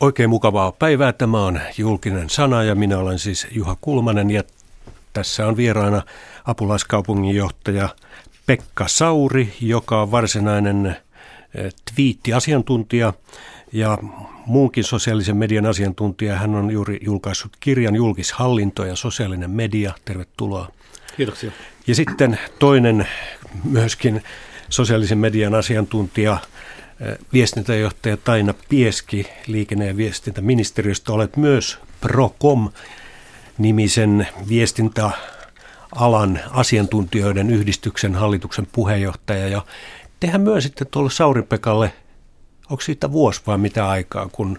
Oikein mukavaa päivää. Tämä on julkinen sana ja minä olen siis Juha Kulmanen ja tässä on vieraana apulaiskaupunginjohtaja Pekka Sauri, joka on varsinainen eh, twiitti-asiantuntija ja muunkin sosiaalisen median asiantuntija. Hän on juuri julkaissut kirjan Julkishallinto ja sosiaalinen media. Tervetuloa. Kiitoksia. Ja sitten toinen myöskin sosiaalisen median asiantuntija – viestintäjohtaja Taina Pieski liikenne- ja viestintäministeriöstä. Olet myös Procom-nimisen viestintäalan asiantuntijoiden yhdistyksen hallituksen puheenjohtaja. Ja tehän myös sitten tuolle Saurin Pekalle, onko siitä vuosi vai mitä aikaa, kun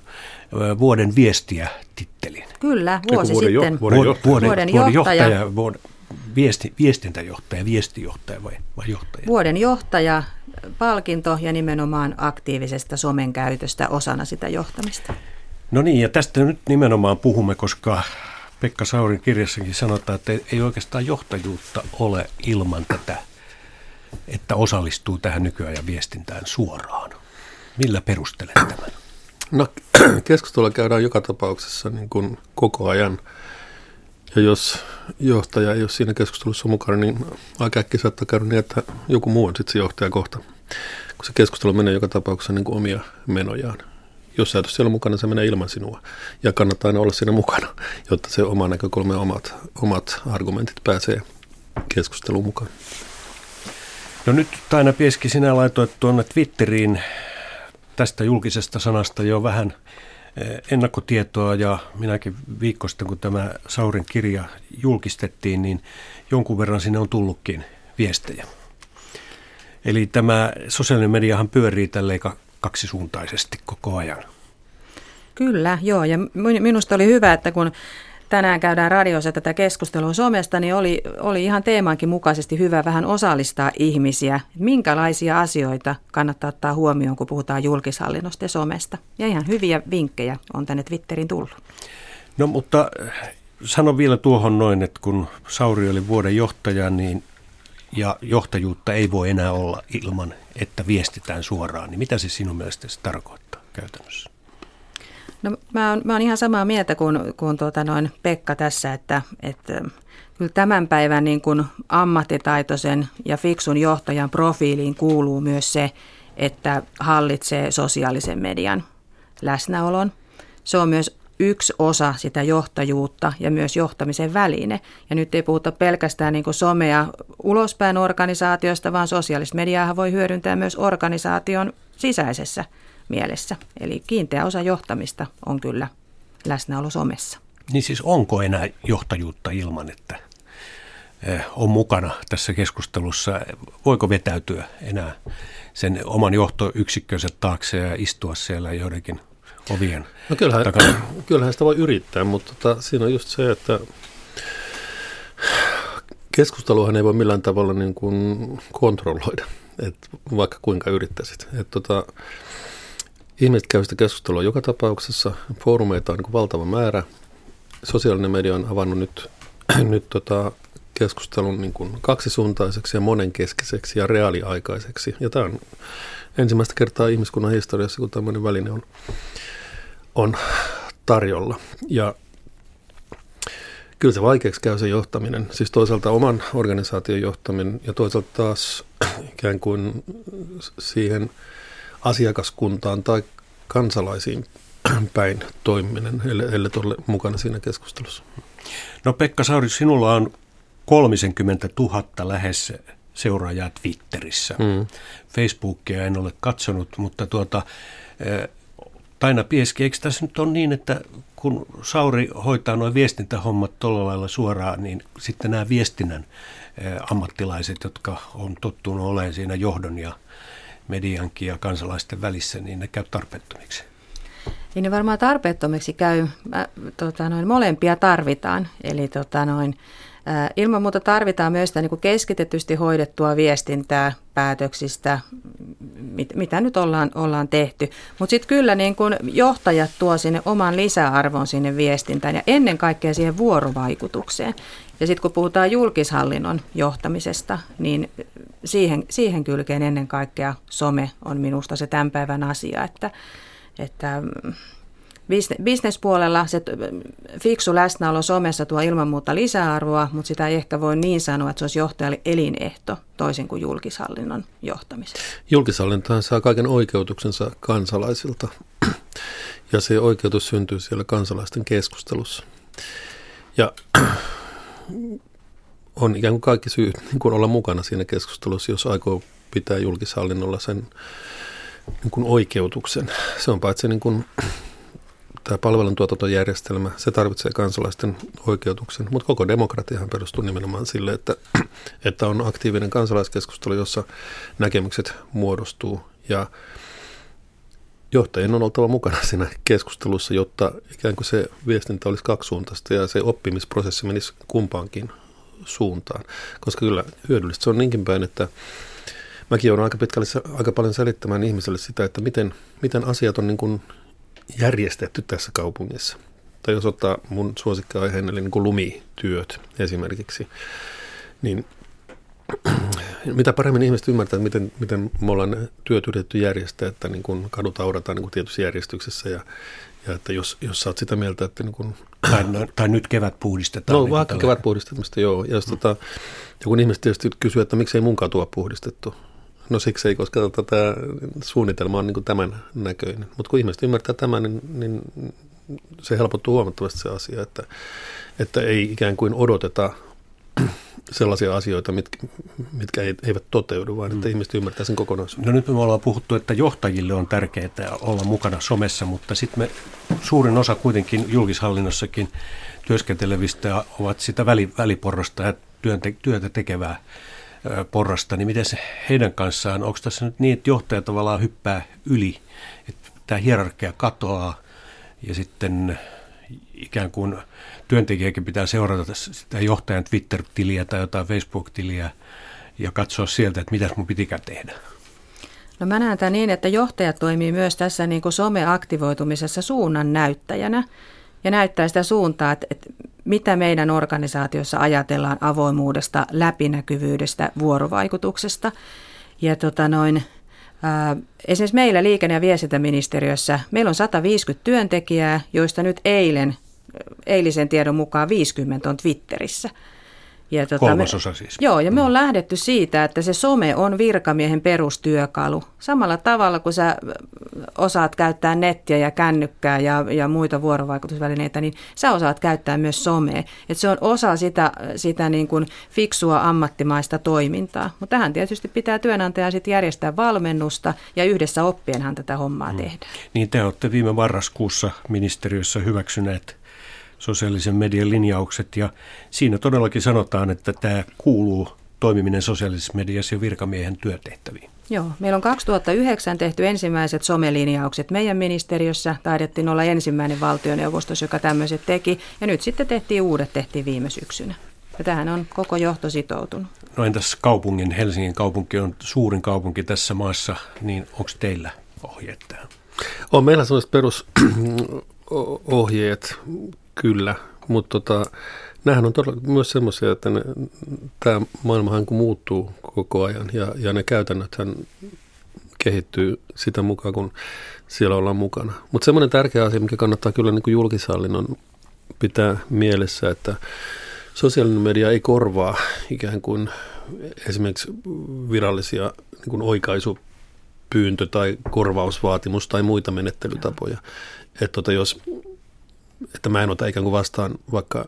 vuoden viestiä tittelin? Kyllä, vuosi vuoden sitten. Jo, vuoden, vuoden, vuoden, vuoden johtaja. johtaja vuoden, viesti, viestintäjohtaja, viestijohtaja vai, vai johtaja? Vuoden johtaja, palkinto ja nimenomaan aktiivisesta somen käytöstä osana sitä johtamista. No niin, ja tästä nyt nimenomaan puhumme, koska Pekka Saurin kirjassakin sanotaan, että ei oikeastaan johtajuutta ole ilman tätä, että osallistuu tähän nykyajan viestintään suoraan. Millä perustelen tämän? No keskustelua käydään joka tapauksessa niin kuin koko ajan – ja jos johtaja ei ole siinä keskustelussa mukana, niin aika äkkiä saattaa käydä niin, että joku muu on sitten se johtaja kohta. Kun se keskustelu menee joka tapauksessa niin kuin omia menojaan. Jos sä et ole siellä mukana, se menee ilman sinua. Ja kannattaa aina olla siinä mukana, jotta se oma näkökulma ja omat, omat argumentit pääsee keskusteluun mukaan. No nyt Taina Pieski, sinä laitoit tuonne Twitteriin tästä julkisesta sanasta jo vähän ennakkotietoa ja minäkin viikko sitten, kun tämä Saurin kirja julkistettiin, niin jonkun verran sinne on tullutkin viestejä. Eli tämä sosiaalinen mediahan pyörii tälleen kaksisuuntaisesti koko ajan. Kyllä, joo. Ja minusta oli hyvä, että kun tänään käydään radiossa tätä keskustelua somesta, niin oli, oli ihan teemankin mukaisesti hyvä vähän osallistaa ihmisiä. Minkälaisia asioita kannattaa ottaa huomioon, kun puhutaan julkishallinnosta ja somesta. Ja ihan hyviä vinkkejä on tänne Twitterin tullut. No mutta äh, sano vielä tuohon noin, että kun Sauri oli vuoden johtaja, niin ja johtajuutta ei voi enää olla ilman, että viestitään suoraan, niin mitä se sinun mielestäsi tarkoittaa käytännössä? No mä oon, mä oon ihan samaa mieltä kuin, kuin tuota noin Pekka tässä, että, että kyllä tämän päivän niin kuin ammattitaitoisen ja fiksun johtajan profiiliin kuuluu myös se, että hallitsee sosiaalisen median läsnäolon. Se on myös yksi osa sitä johtajuutta ja myös johtamisen väline. Ja nyt ei puhuta pelkästään niin somea ulospäin organisaatiosta, vaan sosiaalista mediaa voi hyödyntää myös organisaation sisäisessä mielessä. Eli kiinteä osa johtamista on kyllä läsnäolo somessa. Niin siis onko enää johtajuutta ilman, että eh, on mukana tässä keskustelussa? Voiko vetäytyä enää sen oman johtoyksikkönsä taakse ja istua siellä joidenkin ovien no kyllähän, takana? Kyllähän sitä voi yrittää, mutta tota, siinä on just se, että keskusteluhan ei voi millään tavalla niin kuin kontrolloida, että vaikka kuinka yrittäisit. Että tota, Ihmiset käyvät sitä keskustelua joka tapauksessa. Foorumeita on niin valtava määrä. Sosiaalinen media on avannut nyt, nyt tota keskustelun niin kuin kaksisuuntaiseksi ja monenkeskiseksi ja reaaliaikaiseksi. Ja tämä on ensimmäistä kertaa ihmiskunnan historiassa, kun tämmöinen väline on, on tarjolla. Ja kyllä se vaikeaksi käy se johtaminen. Siis toisaalta oman organisaation johtaminen ja toisaalta taas ikään kuin siihen – asiakaskuntaan tai kansalaisiin päin toimiminen, ellei ole mukana siinä keskustelussa. No Pekka Sauri, sinulla on 30 000 lähes seuraajaa Twitterissä. Mm. Facebookia en ole katsonut, mutta tuota, eh, Taina Pieski, eikö tässä nyt ole niin, että kun Sauri hoitaa nuo viestintähommat tuolla lailla suoraan, niin sitten nämä viestinnän eh, ammattilaiset, jotka on tottunut olemaan siinä johdon ja mediankin ja kansalaisten välissä, niin ne käy tarpeettomiksi. Niin ne varmaan tarpeettomiksi käy. Mä, tota, noin, molempia tarvitaan. Eli tota, noin, ä, ilman muuta tarvitaan myös sitä niin kuin keskitetysti hoidettua viestintää päätöksistä, mit, mitä nyt ollaan, ollaan tehty. Mutta sitten kyllä niin kun johtajat tuo sinne oman lisäarvon sinne viestintään ja ennen kaikkea siihen vuorovaikutukseen. Ja sitten kun puhutaan julkishallinnon johtamisesta, niin siihen, siihen kylkeen ennen kaikkea some on minusta se tämän päivän asia, että, että Bisnespuolella se fiksu läsnäolo somessa tuo ilman muuta lisäarvoa, mutta sitä ei ehkä voi niin sanoa, että se olisi johtajalle elinehto toisin kuin julkishallinnon johtamisessa. Julkishallintahan saa kaiken oikeutuksensa kansalaisilta ja se oikeutus syntyy siellä kansalaisten keskustelussa. Ja on ikään kuin kaikki syyt niin kuin olla mukana siinä keskustelussa, jos aikoo pitää julkishallinnolla sen niin kuin oikeutuksen. Se on paitsi niin kuin, tämä palveluntuotantojärjestelmä, se tarvitsee kansalaisten oikeutuksen, mutta koko demokratiahan perustuu nimenomaan sille, että, että on aktiivinen kansalaiskeskustelu, jossa näkemykset muodostuu ja johtajien on oltava mukana siinä keskustelussa, jotta ikään kuin se viestintä olisi kaksisuuntaista ja se oppimisprosessi menisi kumpaankin suuntaan. Koska kyllä hyödyllistä se on niinkin päin, että mäkin joudun aika, pitkälle, aika paljon selittämään ihmiselle sitä, että miten, miten asiat on niin kuin järjestetty tässä kaupungissa. Tai jos ottaa mun suosikkiaiheen, eli niin kuin lumityöt esimerkiksi, niin mitä paremmin ihmiset ymmärtää, miten, miten me ollaan työt yritetty järjestää, että niin kun kadut aurataan niin kun tietyssä järjestyksessä ja, ja että jos, jos sä oot sitä mieltä, että niin kun, tai, no, tai nyt kevät puhdistetaan. No niin vaikka kevät puhdistamista, joo. Ja, jos, tota, ja kun ihmiset tietysti kysyy, että miksei mun katua puhdistettu, No siksi ei, koska tota, tämä suunnitelma on niin tämän näköinen. Mutta kun ihmiset ymmärtää tämän, niin, niin se helpottuu huomattavasti se asia, että, että ei ikään kuin odoteta sellaisia asioita, mitkä, mitkä eivät toteudu, vaan että mm. ihmiset ymmärtää sen kokonaisuuden. No nyt me ollaan puhuttu, että johtajille on tärkeää olla mukana somessa, mutta sitten me suurin osa kuitenkin julkishallinnossakin työskentelevistä ovat sitä väli, väliporrosta ja työnte, työtä tekevää porrasta, niin miten se heidän kanssaan, onko tässä nyt niin, että johtaja tavallaan hyppää yli, että tämä hierarkia katoaa ja sitten ikään kuin työntekijäkin pitää seurata sitä johtajan Twitter-tiliä tai jotain Facebook-tiliä ja katsoa sieltä, että mitä mun pitikään tehdä. No mä näen tämän niin, että johtaja toimii myös tässä niin kuin some-aktivoitumisessa suunnan näyttäjänä ja näyttää sitä suuntaa, että, että mitä meidän organisaatiossa ajatellaan avoimuudesta, läpinäkyvyydestä, vuorovaikutuksesta. Ja tota noin, ää, esimerkiksi meillä liikenne- ja viestintäministeriössä meillä on 150 työntekijää, joista nyt eilen, eilisen tiedon mukaan 50 on Twitterissä. Ja tota, Kolmasosa me, siis. Joo, ja me on lähdetty siitä, että se some on virkamiehen perustyökalu. Samalla tavalla kuin sä osaat käyttää nettiä ja kännykkää ja, ja muita vuorovaikutusvälineitä, niin sä osaat käyttää myös somea. Et se on osa sitä, sitä niin kuin fiksua ammattimaista toimintaa. Mutta tähän tietysti pitää työnantaja sitten järjestää valmennusta ja yhdessä oppienhan tätä hommaa hmm. tehdään. Niin te olette viime marraskuussa ministeriössä hyväksyneet sosiaalisen median linjaukset ja siinä todellakin sanotaan, että tämä kuuluu toimiminen sosiaalisessa mediassa ja virkamiehen työtehtäviin. Joo, meillä on 2009 tehty ensimmäiset somelinjaukset meidän ministeriössä. Taidettiin olla ensimmäinen valtioneuvostos, joka tämmöiset teki. Ja nyt sitten tehtiin uudet, tehtiin viime syksynä. Ja tähän on koko johto sitoutunut. No entäs kaupungin, Helsingin kaupunki on suurin kaupunki tässä maassa, niin onko teillä ohjeet tähän? On meillä sellaiset perusohjeet kyllä, mutta tota, nämähän on todella myös semmoisia, että ne, tämä maailmahan kun muuttuu koko ajan ja, ja ne käytännöthän kehittyy sitä mukaan, kun siellä ollaan mukana. Mutta semmoinen tärkeä asia, mikä kannattaa kyllä niin kuin julkishallinnon pitää mielessä, että sosiaalinen media ei korvaa ikään kuin esimerkiksi virallisia niin kuin oikaisupyyntö- tai korvausvaatimus tai muita menettelytapoja. Että tota, jos että mä en ota ikään kuin vastaan vaikka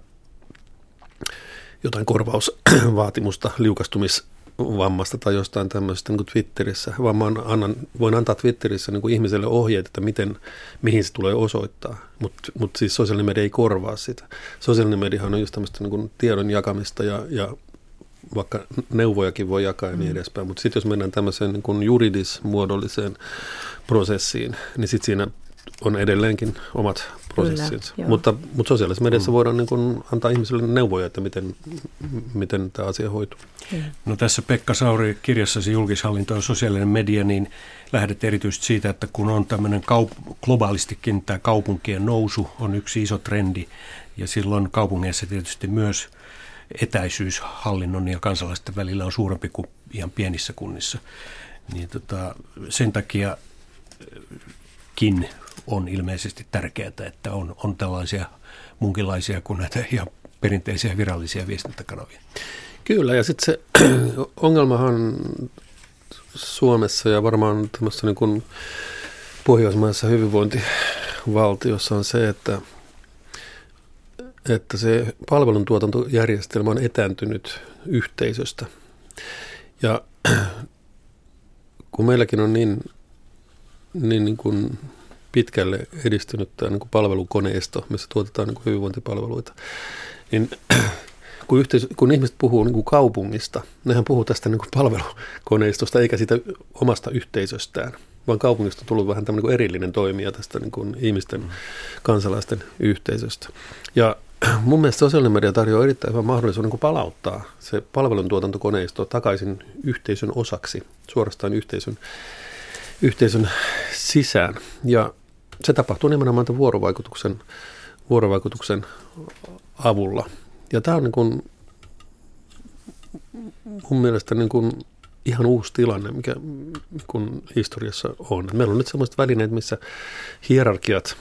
jotain korvausvaatimusta liukastumisvammasta tai jostain tämmöisestä niin kuin Twitterissä, vaan mä annan, voin antaa Twitterissä niin kuin ihmiselle ohjeet, että miten, mihin se tulee osoittaa, mutta mut siis sosiaalinen media ei korvaa sitä. Sosiaalinen media on just tämmöistä niin kuin tiedon jakamista ja, ja vaikka neuvojakin voi jakaa ja niin mm. edespäin, mutta sitten jos mennään tämmöiseen niin kuin juridismuodolliseen prosessiin, niin sitten siinä on edelleenkin omat prosessinsa. Kyllä, mutta, mutta sosiaalisessa mediassa mm. voidaan niin kuin antaa ihmisille neuvoja, että miten, miten tämä asia hoituu. Mm. No tässä Pekka Sauri kirjassasi julkishallinto ja sosiaalinen media, niin lähdet erityisesti siitä, että kun on tämmöinen kaup- globaalistikin tämä kaupunkien nousu on yksi iso trendi, ja silloin kaupungeissa tietysti myös etäisyys hallinnon ja kansalaisten välillä on suurempi kuin ihan pienissä kunnissa. Niin tota, sen takia kin on ilmeisesti tärkeää, että on, on tällaisia munkinlaisia kuin näitä ihan perinteisiä virallisia viestintäkanavia. Kyllä, ja sitten se ongelmahan Suomessa ja varmaan tämmöisessä niin kuin pohjoismaisessa hyvinvointivaltiossa on se, että, että se palveluntuotantojärjestelmä on etääntynyt yhteisöstä. Ja kun meilläkin on niin, niin, niin kuin pitkälle edistynyt tämä niin kuin palvelukoneisto, missä tuotetaan niin kuin hyvinvointipalveluita, niin kun, yhteis- kun ihmiset puhuu niin kuin kaupungista, nehän puhuu tästä niin kuin palvelukoneistosta eikä siitä omasta yhteisöstään, vaan kaupungista on tullut vähän tämmöinen niin erillinen toimija tästä niin kuin ihmisten, mm. kansalaisten yhteisöstä. Ja mun mielestä sosiaalinen media tarjoaa erittäin hyvän mahdollisuuden niin palauttaa se palveluntuotantokoneisto takaisin yhteisön osaksi, suorastaan yhteisön, yhteisön sisään. Ja se tapahtuu nimenomaan tämän vuorovaikutuksen, vuorovaikutuksen avulla. Ja tämä on niin kuin, mun mielestä niin kuin ihan uusi tilanne, mikä kun historiassa on. Meillä on nyt sellaiset välineet, missä hierarkiat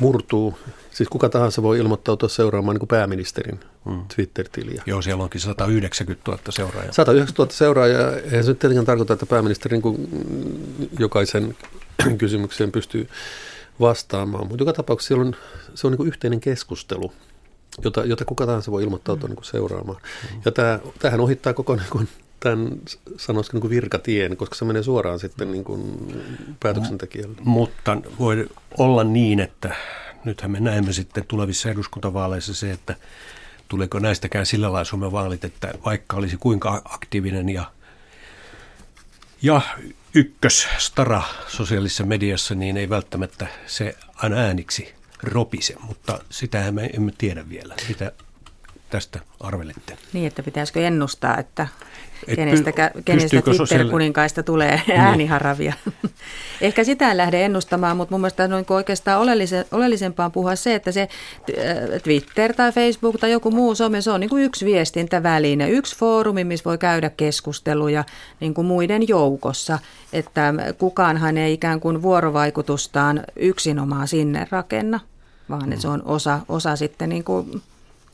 murtuu. Siis kuka tahansa voi ilmoittautua seuraamaan niin kuin pääministerin hmm. Twitter-tiliä. Joo, siellä onkin 190 000 seuraajaa. 190 000 seuraajaa. Eihän se nyt tietenkään tarkoita, että pääministeri niin jokaisen kysymykseen pystyy vastaamaan. Mutta joka tapauksessa siellä on, se on niin yhteinen keskustelu jota, jota kuka tahansa voi ilmoittautua mm. niin seuraamaan. Mm. Ja tämä, tämähän ohittaa koko niin kuin, tämän sanoisiko niin virkatien, koska se menee suoraan sitten niin kuin päätöksentekijälle. Mutta voi olla niin, että nythän me näemme sitten tulevissa eduskuntavaaleissa se, että tuleeko näistäkään sillä lailla Suomen vaalit, että vaikka olisi kuinka aktiivinen ja, ja ykkös stara sosiaalisessa mediassa, niin ei välttämättä se aina ääniksi ropise, mutta sitähän me emme tiedä vielä. Mitä tästä arvelette? Niin, että pitäisikö ennustaa, että et kenestä, kenestä Twitter-kuninkaista tulee niin. ääniharavia. Ehkä sitä en lähde ennustamaan, mutta mun mielestä on oikeastaan oleellise, oleellisempaa puhua se, että se äh, Twitter tai Facebook tai joku muu some, se on niin kuin yksi viestintäväline, yksi foorumi, missä voi käydä keskusteluja niin kuin muiden joukossa, että kukaanhan ei ikään kuin vuorovaikutustaan yksinomaan sinne rakenna vaan että se on osa, osa sitten niin kuin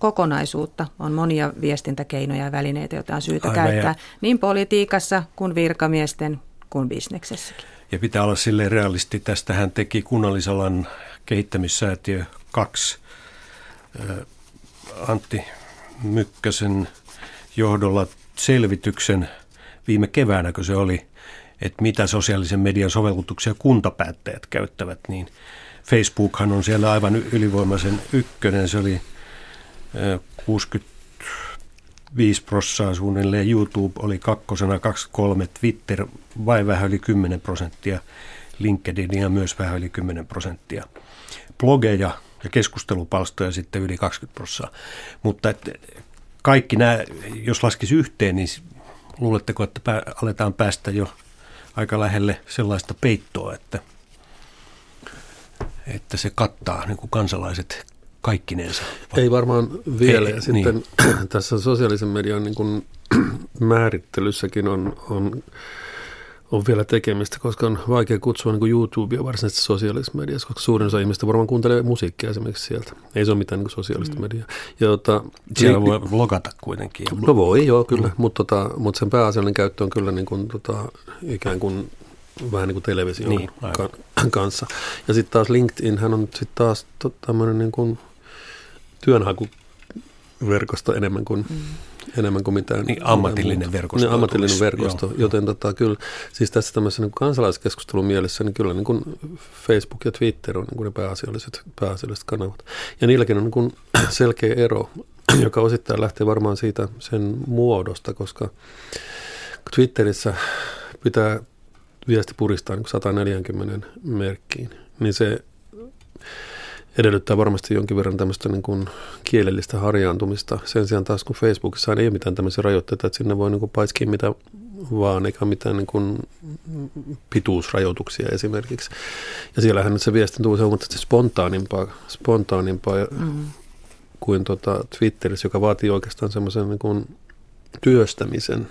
kokonaisuutta. On monia viestintäkeinoja ja välineitä, joita on syytä Aivan käyttää ja... niin politiikassa kuin virkamiesten kuin bisneksessäkin. Ja pitää olla sille realisti. Tästähän teki kunnallisalan kehittämissäätiö 2 Antti Mykkäsen johdolla selvityksen viime keväänä, kun se oli, että mitä sosiaalisen median sovellutuksia kuntapäättäjät käyttävät, niin – Facebookhan on siellä aivan ylivoimaisen ykkönen. Se oli 65 prossaa suunnilleen. YouTube oli kakkosena 23, Twitter vai vähän yli 10 prosenttia, LinkedInia myös vähän yli 10 prosenttia. Blogeja ja keskustelupalstoja sitten yli 20 prossaa. Mutta et, kaikki nämä, jos laskisi yhteen, niin luuletteko, että pää, aletaan päästä jo aika lähelle sellaista peittoa, että – että se kattaa niin kuin kansalaiset kaikkinensa? Ei varmaan vielä. Ei, sitten niin. tässä sosiaalisen median niin kuin määrittelyssäkin on, on, on vielä tekemistä, koska on vaikea kutsua niin kuin YouTubea varsinaisesti sosiaalisessa mediassa, koska suurin osa ihmistä varmaan kuuntelee musiikkia esimerkiksi sieltä. Ei se ole mitään niin kuin sosiaalista mm. mediaa. Ja, tota, Siellä voi vlogata kuitenkin. No voi, joo, kyllä, mm. mutta, tota, mutta sen pääasiallinen käyttö on kyllä niin kuin, tota, ikään kuin vähän niin kuin television niin, ka- kanssa. Ja sitten taas LinkedIn, hän on sitten taas to, tämmöinen niin kuin työnhakuverkosto enemmän kuin, mm. enemmän kuin mitään. Niin, ammatillinen verkosto. Niin, ammatillinen tulisi, verkosto, joo, joten tota, kyllä, siis tässä tämmöisessä niin kansalaiskeskustelun mielessä, niin kyllä niin kuin Facebook ja Twitter on niin kuin ne pääasialliset, pääasialliset kanavat. Ja niilläkin on niin kuin selkeä ero, joka osittain lähtee varmaan siitä sen muodosta, koska Twitterissä pitää viesti puristaa niin 140 merkkiin, niin se edellyttää varmasti jonkin verran tämmöistä niin kuin kielellistä harjaantumista. Sen sijaan taas kun Facebookissa ei ole mitään tämmöisiä rajoitteita, että sinne voi niin kuin paiskia mitä vaan, eikä mitään niin kuin pituusrajoituksia esimerkiksi. Ja siellähän se viestintä tulee huomattavasti spontaanimpaa, spontaanimpaa mm. kuin tota Twitterissä, joka vaatii oikeastaan semmoisen niin kuin työstämisen.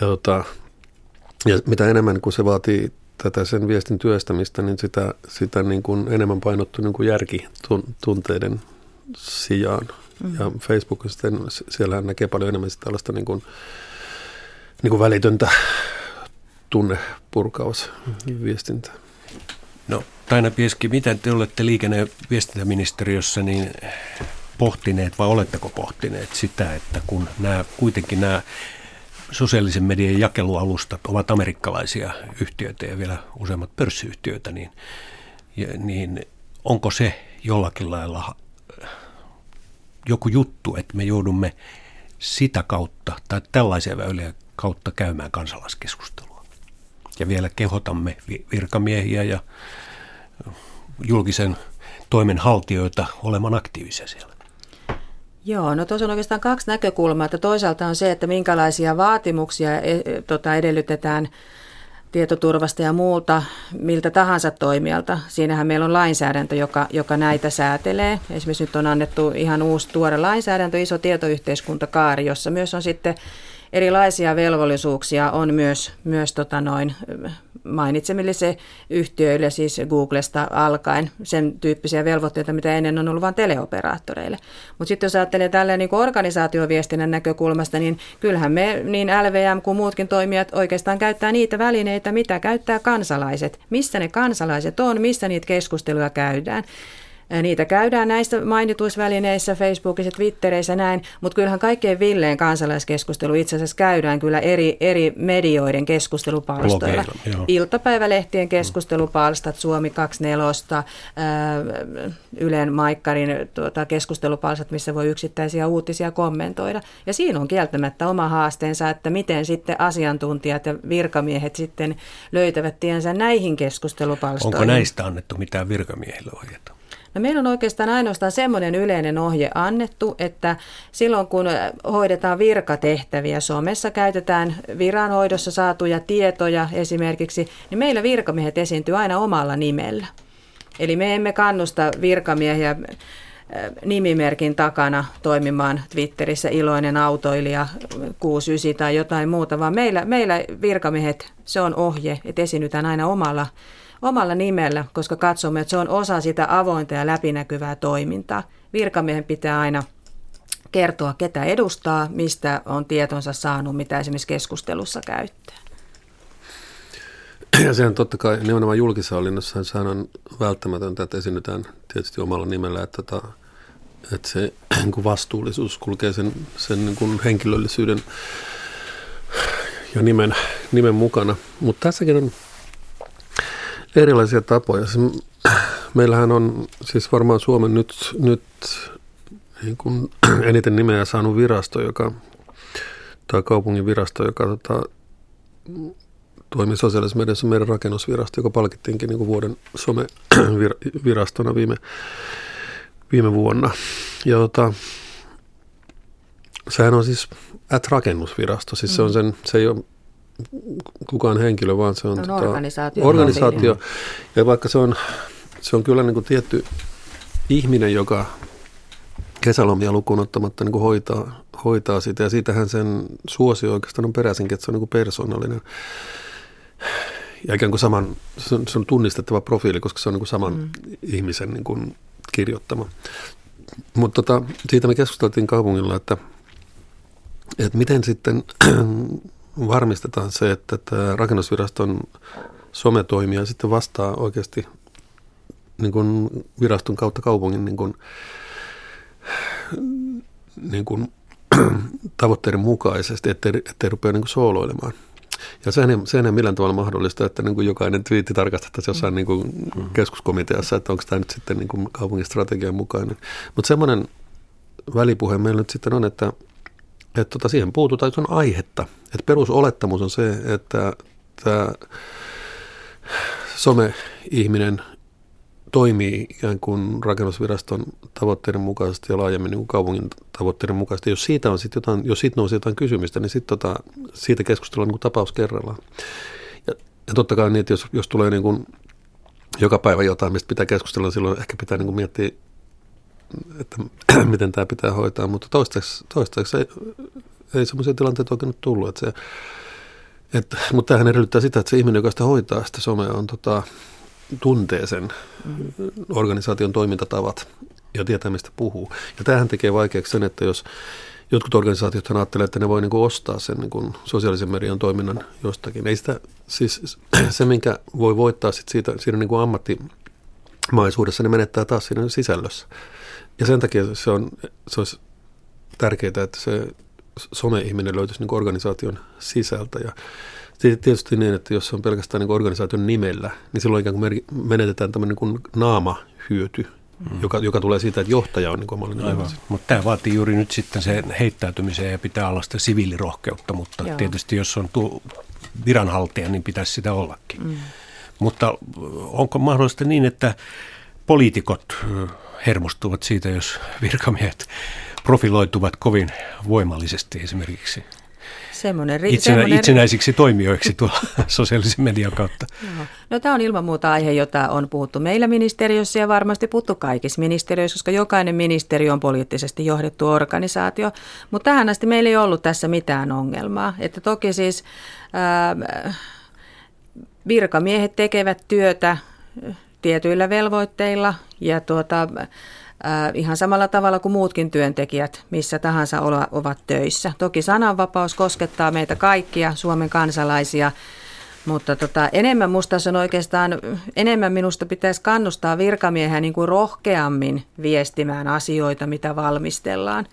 Ja tota, ja mitä enemmän kuin se vaatii tätä sen viestin työstämistä, niin sitä, sitä niin kuin enemmän painottu niin kuin järkitunteiden sijaan. Mm. Ja Facebookissa sitten, siellä näkee paljon enemmän tällaista niin kuin, niin kuin välitöntä tunnepurkausviestintää. No Taina Pieski, miten te olette liikenne- ja viestintäministeriössä niin pohtineet vai oletteko pohtineet sitä, että kun nämä, kuitenkin nämä sosiaalisen median jakelualustat ovat amerikkalaisia yhtiöitä ja vielä useammat pörssiyhtiöitä, niin, niin onko se jollakin lailla joku juttu, että me joudumme sitä kautta tai tällaisia väyliä kautta käymään kansalaiskeskustelua. Ja vielä kehotamme virkamiehiä ja julkisen toimen haltijoita olemaan aktiivisia siellä. Joo, no tuossa on oikeastaan kaksi näkökulmaa. Että toisaalta on se, että minkälaisia vaatimuksia e, tota, edellytetään tietoturvasta ja muulta miltä tahansa toimijalta. Siinähän meillä on lainsäädäntö, joka, joka näitä säätelee. Esimerkiksi nyt on annettu ihan uusi tuore lainsäädäntö, iso tietoyhteiskuntakaari, jossa myös on sitten erilaisia velvollisuuksia on myös, myös tota noin, mainitsemille se yhtiöille, siis Googlesta alkaen, sen tyyppisiä velvoitteita, mitä ennen on ollut vain teleoperaattoreille. Mutta sitten jos ajattelee tälleen niin organisaatioviestinnän näkökulmasta, niin kyllähän me niin LVM kuin muutkin toimijat oikeastaan käyttää niitä välineitä, mitä käyttää kansalaiset. Missä ne kansalaiset on, missä niitä keskusteluja käydään. Niitä käydään näissä mainituissa välineissä, Facebookissa, Twittereissä näin, mutta kyllähän kaikkein villeen kansalaiskeskustelu itse asiassa käydään kyllä eri, eri medioiden keskustelupalstoilla. Blogeilla, Iltapäivälehtien keskustelupalstat, Suomi 24, Ylen Maikkarin tuota, keskustelupalstat, missä voi yksittäisiä uutisia kommentoida. Ja siinä on kieltämättä oma haasteensa, että miten sitten asiantuntijat ja virkamiehet sitten löytävät tiensä näihin keskustelupalstoihin. Onko näistä annettu mitään virkamiehille ohjeita? No meillä on oikeastaan ainoastaan semmoinen yleinen ohje annettu, että silloin kun hoidetaan virkatehtäviä, somessa käytetään viranhoidossa saatuja tietoja esimerkiksi, niin meillä virkamiehet esiintyy aina omalla nimellä. Eli me emme kannusta virkamiehiä äh, nimimerkin takana toimimaan Twitterissä iloinen autoilija 69 tai jotain muuta, vaan meillä, meillä virkamiehet, se on ohje, että esiinnytään aina omalla omalla nimellä, koska katsomme, että se on osa sitä avointa ja läpinäkyvää toimintaa. Virkamiehen pitää aina kertoa, ketä edustaa, mistä on tietonsa saanut, mitä esimerkiksi keskustelussa käyttää. Ja sehän totta kai nimenomaan julkisessa hallinnossa sehän on välttämätöntä, että esiinnytään tietysti omalla nimellä, että, tota, että se niin vastuullisuus kulkee sen, sen niin kuin henkilöllisyyden ja nimen, nimen mukana. Mutta tässäkin on erilaisia tapoja. Meillähän on siis varmaan Suomen nyt, nyt niin kuin eniten nimeä saanut virasto, joka, tai kaupungin virasto, joka tota, toimii sosiaalisessa mediassa meidän rakennusvirasto, joka palkittiinkin niin kuin vuoden somevirastona viime, viime vuonna. Ja tota, sehän on siis at-rakennusvirasto, siis mm. se, on mm. sen, se ei ole kukaan henkilö, vaan se on, on tota, organisaatio. organisaatio. Ja vaikka se on, se on kyllä niin kuin tietty ihminen, joka kesälomia lukuun ottamatta niin kuin hoitaa, hoitaa sitä. Ja siitähän sen suosio oikeastaan on peräisinkin, että se on niin kuin persoonallinen. Ja ikään kuin saman, se on, se on tunnistettava profiili, koska se on niin kuin saman mm. ihmisen niin kuin kirjoittama. Mutta tota, siitä me keskusteltiin kaupungilla, että, että miten sitten varmistetaan se, että tämä rakennusviraston sometoimija sitten vastaa oikeasti niin kuin viraston kautta kaupungin niin kuin, niin kuin, tavoitteiden mukaisesti, ettei, ettei rupea niin kuin sooloilemaan. Ja sehän ei, sehän ei millään tavalla mahdollista, että niin kuin jokainen twiitti tarkastettaisiin jossain niin kuin keskuskomiteassa, että onko tämä nyt sitten niin kuin kaupungin strategian mukainen. Mutta semmoinen välipuhe meillä nyt sitten on, että että tota, siihen puututaan, että on aihetta. Että perusolettamus on se, että tämä some-ihminen toimii ikään kuin rakennusviraston tavoitteiden mukaisesti ja laajemmin niin kuin kaupungin tavoitteiden mukaisesti. Jos siitä, on sit jotain, jos siitä nousi jotain kysymystä, niin sit tota, siitä keskustellaan niin kuin tapaus kerrallaan. Ja, ja totta kai niin, että jos, jos tulee niin kuin joka päivä jotain, mistä pitää keskustella, silloin ehkä pitää niin kuin miettiä että miten tämä pitää hoitaa, mutta toistaiseksi, toistaiseksi ei, ei semmoisia tilanteita oikein tullut, että se Et, mutta tämähän edellyttää sitä, että se ihminen, joka sitä hoitaa sitä somea, on tota, tuntee sen mm. organisaation toimintatavat ja tietää, mistä puhuu. Ja tämähän tekee vaikeaksi sen, että jos jotkut organisaatiot ajattelee, että ne voi niin ostaa sen niin sosiaalisen median toiminnan jostakin. Ei sitä, siis se, minkä voi voittaa sit siitä, siinä niin kuin ammattimaisuudessa, ne menettää taas siinä sisällössä. Ja sen takia se, on, se olisi tärkeää, että se some-ihminen löytyisi niin organisaation sisältä. Ja tietysti niin, että jos se on pelkästään niin organisaation nimellä, niin silloin ikään kuin menetetään tämmöinen niin naamahyöty, mm. joka, joka tulee siitä, että johtaja on niin kuin Aivan. Mutta tämä vaatii juuri nyt sitten sen heittäytymiseen ja pitää olla sitä siviilirohkeutta, mutta Joo. tietysti jos on tuo viranhaltija, niin pitäisi sitä ollakin. Mm. Mutta onko mahdollista niin, että poliitikot hermostuvat siitä, jos virkamiehet profiloituvat kovin voimallisesti esimerkiksi semmoinen, ri- Itsenä, semmoinen... itsenäisiksi toimijoiksi tuolla sosiaalisen median kautta. No, no tämä on ilman muuta aihe, jota on puhuttu meillä ministeriössä ja varmasti puhuttu kaikissa ministeriöissä, koska jokainen ministeriö on poliittisesti johdettu organisaatio. Mutta tähän asti meillä ei ollut tässä mitään ongelmaa. Että toki siis äh, virkamiehet tekevät työtä tietyillä velvoitteilla ja tuota, ihan samalla tavalla kuin muutkin työntekijät missä tahansa ovat töissä. Toki sananvapaus koskettaa meitä kaikkia Suomen kansalaisia, mutta tota, enemmän musta on oikeastaan, enemmän minusta pitäisi kannustaa virkamiehiä niin kuin rohkeammin viestimään asioita, mitä valmistellaan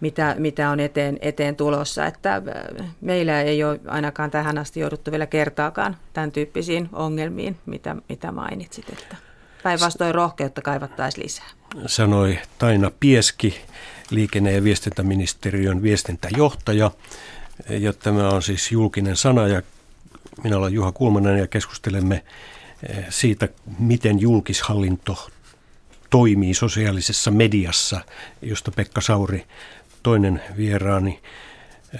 mitä, mitä on eteen, eteen tulossa. Että äh, meillä ei ole ainakaan tähän asti jouduttu vielä kertaakaan tämän tyyppisiin ongelmiin, mitä, mitä mainitsit. Että päinvastoin rohkeutta kaivattaisiin lisää. Sanoi Taina Pieski, liikenne- ja viestintäministeriön viestintäjohtaja. Ja tämä on siis julkinen sana ja minä olen Juha Kulmanen ja keskustelemme eh, siitä, miten julkishallinto toimii sosiaalisessa mediassa, josta Pekka Sauri, toinen vieraani,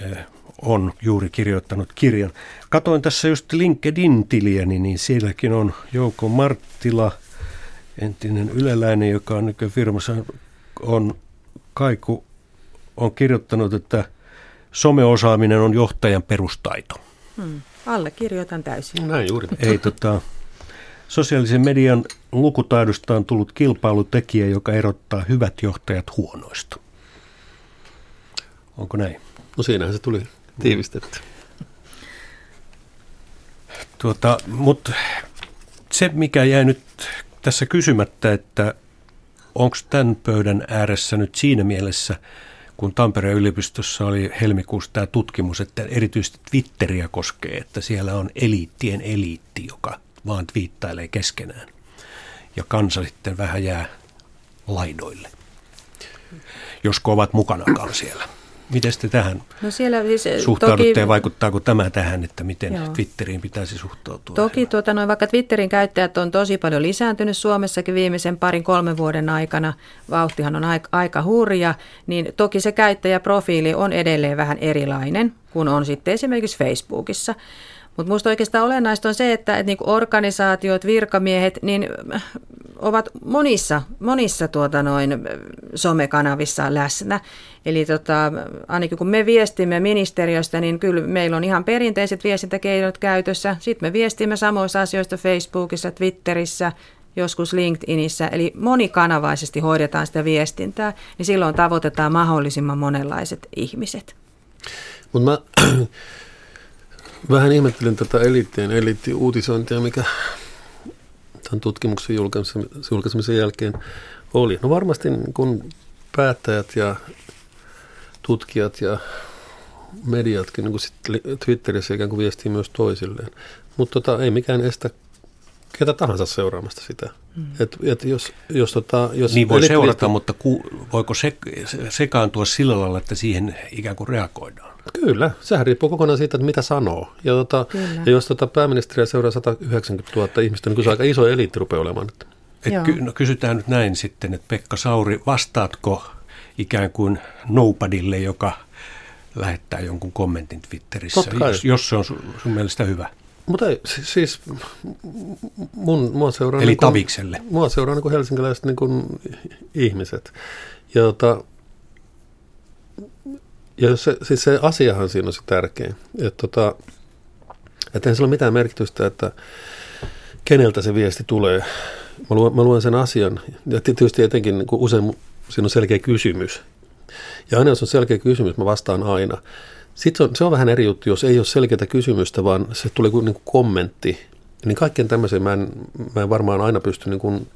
eh, on juuri kirjoittanut kirjan. Katoin tässä just LinkedIn-tiliäni, niin sielläkin on Jouko Marttila – entinen yleläinen, joka on nykyään firmassa, on Kaiku on kirjoittanut, että someosaaminen on johtajan perustaito. Hmm. Allekirjoitan täysin. Näin juuri. Ei, tota, sosiaalisen median lukutaidosta on tullut kilpailutekijä, joka erottaa hyvät johtajat huonoista. Onko näin? No siinähän se tuli tiivistetty. Tuota, mutta se, mikä jäi nyt tässä kysymättä, että onko tämän pöydän ääressä nyt siinä mielessä, kun Tampereen yliopistossa oli helmikuussa tämä tutkimus, että erityisesti Twitteriä koskee, että siellä on eliittien eliitti, joka vaan twiittailee keskenään. Ja kansa sitten vähän jää laidoille, josko ovat mukanakaan siellä. Miten te tähän no siellä siis, eh, suhtaudutte toki, ja vaikuttaako tämä tähän, että miten joo. Twitteriin pitäisi suhtautua? Toki tuota, noin, vaikka Twitterin käyttäjät on tosi paljon lisääntynyt Suomessakin viimeisen parin kolmen vuoden aikana, vauhtihan on aika, aika hurja, niin toki se käyttäjäprofiili on edelleen vähän erilainen kuin on sitten esimerkiksi Facebookissa. Mutta minusta oikeastaan olennaista on se, että, että niinku organisaatiot, virkamiehet, niin äh, ovat monissa, monissa tuota noin äh, somekanavissa läsnä. Eli tota, ainakin kun me viestimme ministeriöstä, niin kyllä meillä on ihan perinteiset viestintäkeinot käytössä. Sitten me viestimme samoista asioista Facebookissa, Twitterissä, joskus LinkedInissä, eli monikanavaisesti hoidetaan sitä viestintää, niin silloin tavoitetaan mahdollisimman monenlaiset ihmiset. Mutta mä Vähän ihmettelin tätä eliittien eliitti-uutisointia, mikä tämän tutkimuksen julkaisemisen jälkeen oli. No varmasti kun päättäjät ja tutkijat ja mediatkin niin kuin Twitterissä ikään kuin viestii myös toisilleen. Mutta tota, ei mikään estä ketä tahansa seuraamasta sitä. Mm. Et, et jos, jos, tota, jos niin voi seurata, mutta ku, voiko se, sekaantua sillä lailla, että siihen ikään kuin reagoidaan? Kyllä, sehän riippuu kokonaan siitä, että mitä sanoo. Ja, tota, ja jos tota pääministeriä seuraa 190 000 ihmistä, niin kyllä se aika iso eliitti rupeaa olemaan. Et ky, no, kysytään nyt näin sitten, että Pekka Sauri, vastaatko ikään kuin nobodylle, joka lähettää jonkun kommentin Twitterissä, jos, jos se on sun, sun mielestä hyvä? Mutta ei, siis mun, mua seuraa... Eli niin kuin, tavikselle. Mua seuraa niin helsinkiläiset niin kuin ihmiset. Ja tota, ja se, siis se asiahan siinä on se tärkein. Että tota, et eihän sillä ole mitään merkitystä, että keneltä se viesti tulee. Mä luen, mä luen sen asian, ja tietysti etenkin niin usein siinä on selkeä kysymys. Ja aina jos on selkeä kysymys, mä vastaan aina. Sitten se on, se on vähän eri juttu, jos ei ole selkeää kysymystä, vaan se tulee kuin, niin kuin kommentti. Niin kaikkien tämmöisen mä en, mä en varmaan aina pysty niin kuin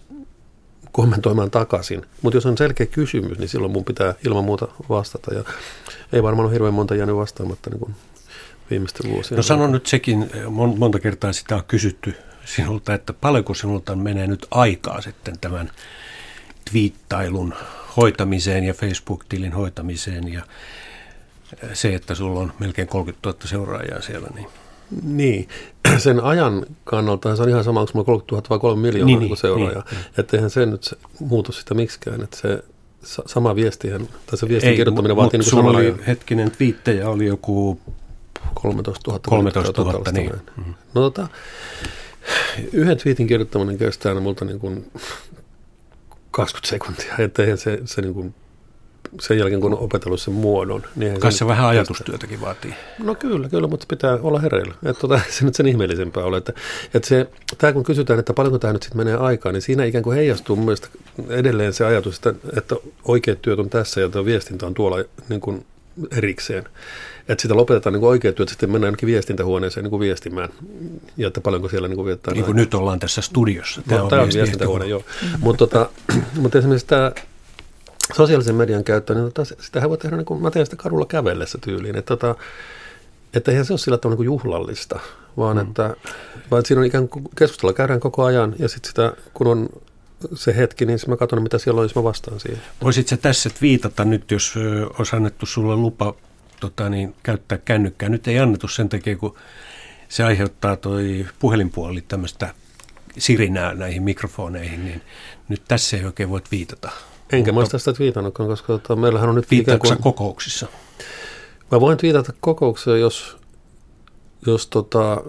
kommentoimaan takaisin. Mutta jos on selkeä kysymys, niin silloin mun pitää ilman muuta vastata. Ja ei varmaan ole hirveän monta jäänyt vastaamatta niin kuin viimeisten vuosien. No sano nyt sekin, monta kertaa sitä on kysytty sinulta, että paljonko sinulta menee nyt aikaa sitten tämän twiittailun hoitamiseen ja Facebook-tilin hoitamiseen ja se, että sulla on melkein 30 000 seuraajaa siellä. Niin. Niin, sen ajan kannalta se on ihan sama, onko mulla 30 000 vai 3 miljoonaa niin, niin, seuraajaa. Niin, että eihän se nyt muutu sitä miksikään, että se sama viestihän, tai se viestin Ei, kirjoittaminen vaatii niin sulla oli hetkinen twiittejä, oli joku 13 000. 13 000, niin. Mm. No tota, yhden twiitin kirjoittaminen kestää aina multa niin kuin 20 sekuntia, että se, se niin kuin sen jälkeen, kun on opetellut sen muodon. Niin Kai se, vähän ajatustyötäkin vaatii. No kyllä, kyllä, mutta pitää olla hereillä. Että tota, se nyt sen ihmeellisempää ole. Että, että se, tämä kun kysytään, että paljonko tämä nyt sitten menee aikaan, niin siinä ikään kuin heijastuu mielestä edelleen se ajatus, että, että oikeat työt on tässä ja viestintä on tuolla niin kuin erikseen. Että sitä lopetetaan niin oikeat työt, sitten mennään ainakin viestintähuoneeseen niin kuin viestimään. Ja että paljonko siellä niin kuin viettää. Niin kuin nyt ollaan tässä studiossa. Tämä, no, on, tämä on viestintähuone, joo. Mm-hmm. Mutta tota, mutta esimerkiksi tämä sosiaalisen median käyttö, niin tota, sitähän voi tehdä, niin kuin, mä teen sitä kadulla kävellessä tyyliin, että, tota, että eihän se ole sillä tavalla niin juhlallista, vaan mm. että vaan siinä on ikään kuin keskustella käydään koko ajan ja sitten sitä, kun on se hetki, niin mä katson, mitä siellä on, jos mä vastaan siihen. Voisitko tässä viitata nyt, jos olisi annettu sulle lupa tota, niin, käyttää kännykkää. Nyt ei annettu sen takia, kun se aiheuttaa toi puhelinpuoli tämmöistä sirinää näihin mikrofoneihin, niin nyt tässä ei oikein voit viitata. Enkä mä sitä viitannutkaan, koska tota, meillähän on nyt... Viittaatko kuin... kokouksissa? Mä voin viitata kokouksessa, jos, jos tota,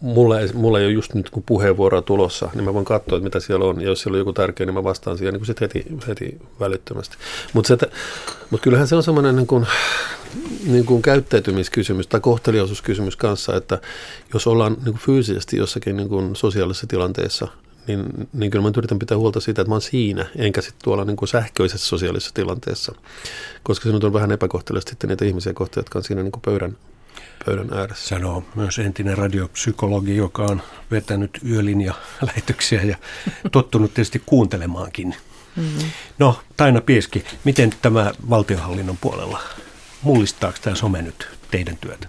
mulla ei, mulla ei ole just nyt kun puheenvuoroa tulossa, niin mä voin katsoa, että mitä siellä on. Ja jos siellä on joku tärkeä, niin mä vastaan siihen niin sit heti, heti välittömästi. Mutta mut kyllähän se on semmoinen niin kuin, niin kuin käyttäytymiskysymys tai kohteliaisuuskysymys kanssa, että jos ollaan niin kuin fyysisesti jossakin niin kuin sosiaalisessa tilanteessa, niin, niin kyllä mä yritän pitää huolta siitä, että mä oon siinä, enkä sitten tuolla niin kuin sähköisessä sosiaalisessa tilanteessa, koska se nyt on vähän epäkohteliasta sitten niitä ihmisiä kohtia, jotka on siinä niin kuin pöydän, pöydän ääressä. Sanoo myös entinen radiopsykologi, joka on vetänyt yölinja-lähetyksiä ja tottunut tietysti kuuntelemaankin. Mm-hmm. No, Taina Pieski, miten tämä valtionhallinnon puolella, mullistaako tämä some nyt teidän työtä?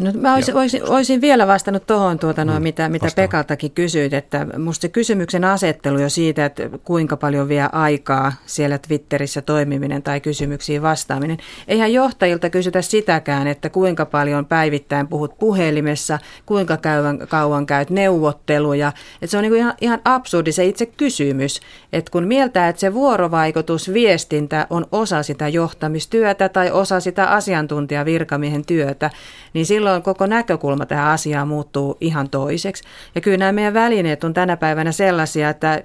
No, mä olisin, olisin, olisin vielä vastannut tuohon, tuota, no, mm, mitä, mitä Pekaltakin kysyit, että musta se kysymyksen asettelu jo siitä, että kuinka paljon vie aikaa siellä Twitterissä toimiminen tai kysymyksiin vastaaminen. Eihän johtajilta kysytä sitäkään, että kuinka paljon päivittäin puhut puhelimessa, kuinka kauan, kauan käyt neuvotteluja. Että se on niin kuin ihan, ihan absurdi se itse kysymys, että kun mieltää, että se vuorovaikutus, viestintä on osa sitä johtamistyötä tai osa sitä asiantuntijavirkamiehen työtä, niin silloin koko näkökulma tähän asiaan muuttuu ihan toiseksi. Ja kyllä nämä meidän välineet on tänä päivänä sellaisia, että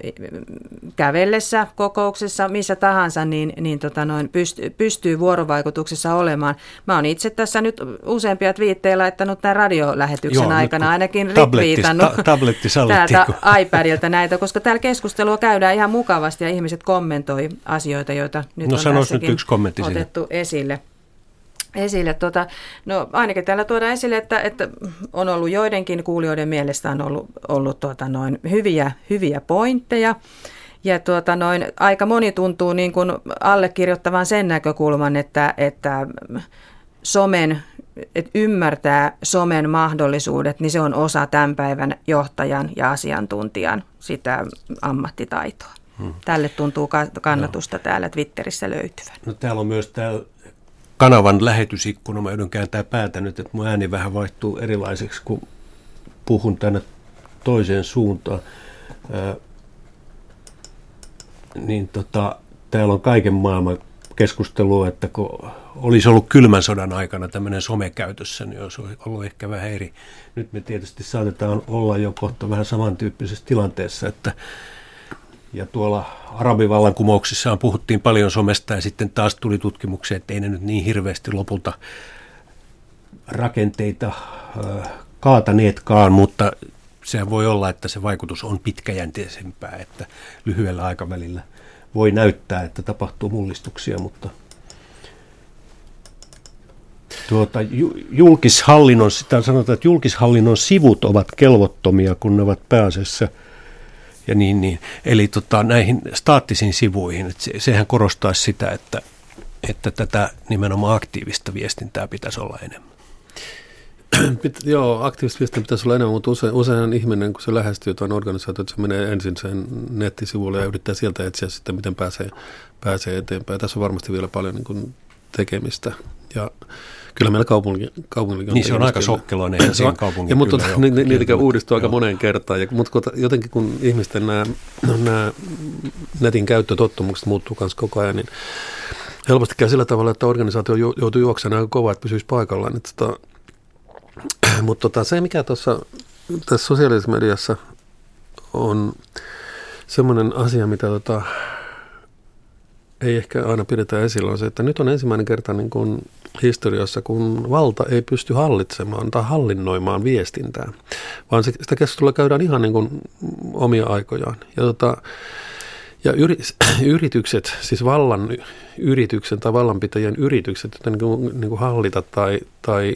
kävellessä, kokouksessa, missä tahansa, niin, niin tota noin, pystyy, pystyy vuorovaikutuksessa olemaan. Mä oon itse tässä nyt useampia twiittejä laittanut tämän radiolähetyksen Joo, aikana, ainakin retviitannut ta- tabletti täältä iPadilta näitä, koska täällä keskustelua käydään ihan mukavasti ja ihmiset kommentoi asioita, joita nyt no, on nyt yksi kommentti otettu sinne. esille esille. Tota, no ainakin täällä tuodaan esille, että, että on ollut joidenkin kuulijoiden mielestä on ollut, ollut tuota noin hyviä, hyviä pointteja. Ja tuota noin, aika moni tuntuu niin kuin allekirjoittavan sen näkökulman, että, että somen, että ymmärtää somen mahdollisuudet, niin se on osa tämän päivän johtajan ja asiantuntijan sitä ammattitaitoa. Hmm. Tälle tuntuu kannatusta no. täällä Twitterissä löytyvän. No, täällä on myös täällä kanavan lähetysikkuna. Mä joudun kääntää päätä nyt, että mun ääni vähän vaihtuu erilaiseksi, kun puhun tänne toiseen suuntaan. Ää, niin tota, täällä on kaiken maailman keskustelua, että kun olisi ollut kylmän sodan aikana tämmöinen somekäytössä, niin olisi ollut ehkä vähän eri. Nyt me tietysti saatetaan olla jo kohta vähän samantyyppisessä tilanteessa, että Ja tuolla arabivallankumouksissaan puhuttiin paljon somesta ja sitten taas tuli tutkimuksia, että ei ne nyt niin hirveästi lopulta rakenteita kaataneetkaan, mutta sehän voi olla, että se vaikutus on pitkäjänteisempää, että lyhyellä aikavälillä voi näyttää, että tapahtuu mullistuksia, mutta tuota, julkishallinnon, sitä sanotaan, että julkishallinnon sivut ovat kelvottomia, kun ne ovat pääasiassa ja niin, niin. Eli tota, näihin staattisiin sivuihin, että se, sehän korostaisi sitä, että, että tätä nimenomaan aktiivista viestintää pitäisi olla enemmän. Pit, joo, aktiivista viestiä pitäisi olla enemmän, mutta usein, usein ihminen, kun se lähestyy jotain organisaatiota, se menee ensin sen nettisivuille ja yrittää sieltä etsiä sitten, miten pääsee, pääsee eteenpäin. Tässä on varmasti vielä paljon niin kuin tekemistä. Ja kyllä meillä kaupunki, kaupunki on Niin se on aika sokkeloinen ja siihen kaupungin ja, mutta tota, ni, ni, niitä uudistuu aika moneen kertaan. Ja, mutta jotenkin kun ihmisten nämä, nämä netin käyttötottumukset muuttuu myös koko ajan, niin helposti käy sillä tavalla, että organisaatio joutuu juoksemaan aika kovaa, että pysyisi paikallaan. Niin tota, mutta tota, se, mikä tuossa tässä sosiaalisessa mediassa on semmoinen asia, mitä tota, ei ehkä aina pidetä esillä, on se, että nyt on ensimmäinen kerta niin kuin historiassa, kun valta ei pysty hallitsemaan tai hallinnoimaan viestintää, vaan se, sitä keskustelua käydään ihan niin kuin omia aikojaan. Ja, tota, ja yri, yritykset, siis vallan yrityksen tai vallanpitäjien yritykset, että niin kuin, niin kuin hallita tai, tai